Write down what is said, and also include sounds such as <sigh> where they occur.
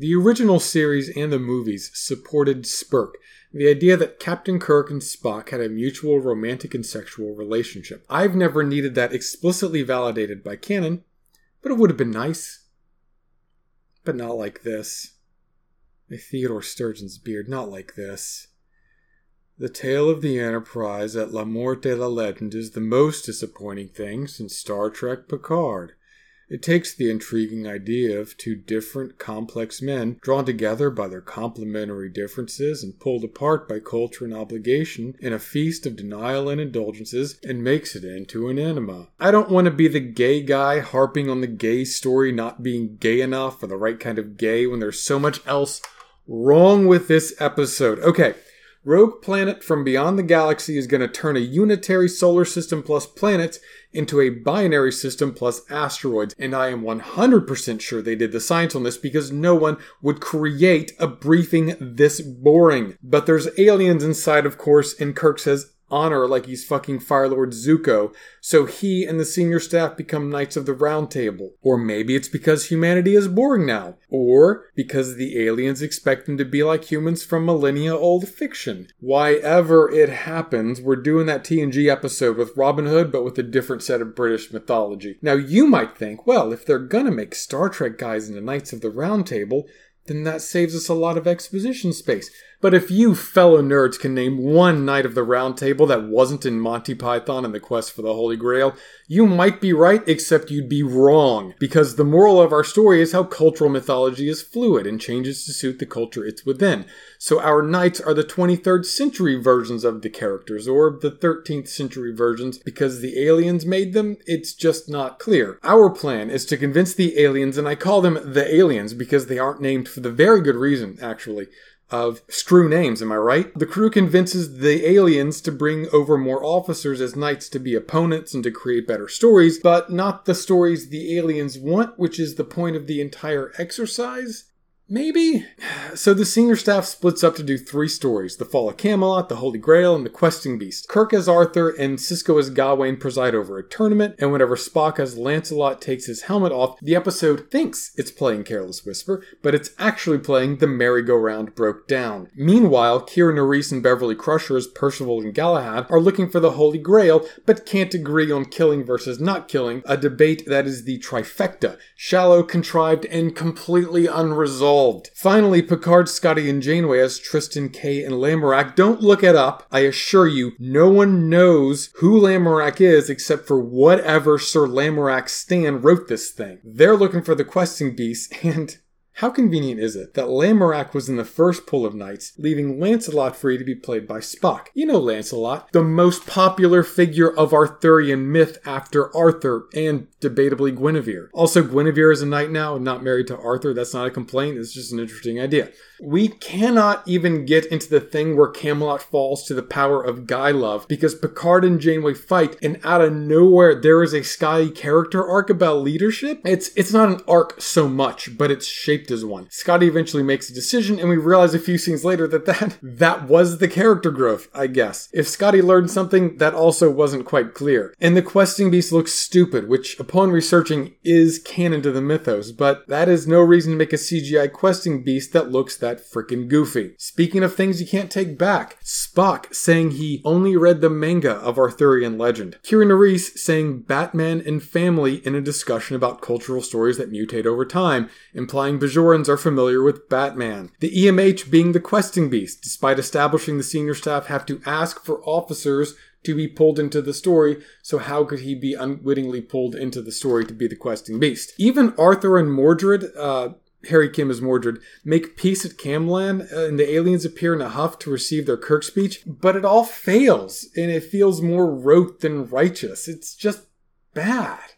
The original series and the movies supported Spirk, the idea that Captain Kirk and Spock had a mutual romantic and sexual relationship. I've never needed that explicitly validated by canon, but it would have been nice. But not like this. A Theodore Sturgeon's beard, not like this. The tale of the Enterprise at La Mort de la Legend is the most disappointing thing since Star Trek Picard. It takes the intriguing idea of two different, complex men drawn together by their complementary differences and pulled apart by culture and obligation in a feast of denial and indulgences and makes it into an enema. I don't want to be the gay guy harping on the gay story not being gay enough or the right kind of gay when there's so much else wrong with this episode. Okay. Rogue Planet from Beyond the Galaxy is going to turn a unitary solar system plus planets into a binary system plus asteroids. And I am 100% sure they did the science on this because no one would create a briefing this boring. But there's aliens inside, of course, and Kirk says, honor like he's fucking Firelord Zuko, so he and the senior staff become Knights of the Round Table. Or maybe it's because humanity is boring now. Or because the aliens expect them to be like humans from millennia old fiction. Why ever it happens, we're doing that TNG episode with Robin Hood, but with a different set of British mythology. Now you might think, well, if they're gonna make Star Trek guys into Knights of the Round Table, then that saves us a lot of exposition space. But if you fellow nerds can name one Knight of the Round Table that wasn't in Monty Python and the Quest for the Holy Grail, you might be right, except you'd be wrong. Because the moral of our story is how cultural mythology is fluid and changes to suit the culture it's within. So our knights are the 23rd century versions of the characters, or the 13th century versions, because the aliens made them, it's just not clear. Our plan is to convince the aliens, and I call them the aliens because they aren't named for the very good reason, actually of screw names, am I right? The crew convinces the aliens to bring over more officers as knights to be opponents and to create better stories, but not the stories the aliens want, which is the point of the entire exercise. Maybe? So the senior staff splits up to do three stories The Fall of Camelot, The Holy Grail, and The Questing Beast. Kirk as Arthur and Sisko as Gawain preside over a tournament, and whenever Spock as Lancelot takes his helmet off, the episode thinks it's playing Careless Whisper, but it's actually playing The Merry-Go-Round Broke Down. Meanwhile, Kira Nerys and Beverly Crusher as Percival and Galahad are looking for the Holy Grail, but can't agree on killing versus not killing, a debate that is the trifecta, shallow, contrived, and completely unresolved Finally, Picard, Scotty, and Janeway as Tristan, Kay, and Lamorak. Don't look it up. I assure you, no one knows who Lamorak is except for whatever Sir Lamorak Stan wrote this thing. They're looking for the questing beast, <laughs> and how convenient is it that Lamorak was in the first pool of knights, leaving Lancelot free to be played by Spock? You know Lancelot, the most popular figure of Arthurian myth after Arthur and debatably Guinevere. Also, Guinevere is a knight now, not married to Arthur. That's not a complaint, it's just an interesting idea. We cannot even get into the thing where Camelot falls to the power of guy love because Picard and Janeway fight, and out of nowhere there is a Scotty character arc about leadership. It's it's not an arc so much, but it's shaped as one. Scotty eventually makes a decision, and we realize a few scenes later that that that was the character growth. I guess if Scotty learned something, that also wasn't quite clear. And the questing beast looks stupid, which upon researching is canon to the mythos, but that is no reason to make a CGI questing beast that looks that freaking goofy. Speaking of things you can't take back, Spock saying he only read the manga of Arthurian legend. Kira Nerys saying Batman and family in a discussion about cultural stories that mutate over time, implying Bajorans are familiar with Batman. The EMH being the questing beast, despite establishing the senior staff have to ask for officers to be pulled into the story, so how could he be unwittingly pulled into the story to be the questing beast? Even Arthur and Mordred, uh, Harry Kim as Mordred, make peace at Camlan, uh, and the aliens appear in a huff to receive their Kirk speech, but it all fails, and it feels more rote than righteous. It's just bad.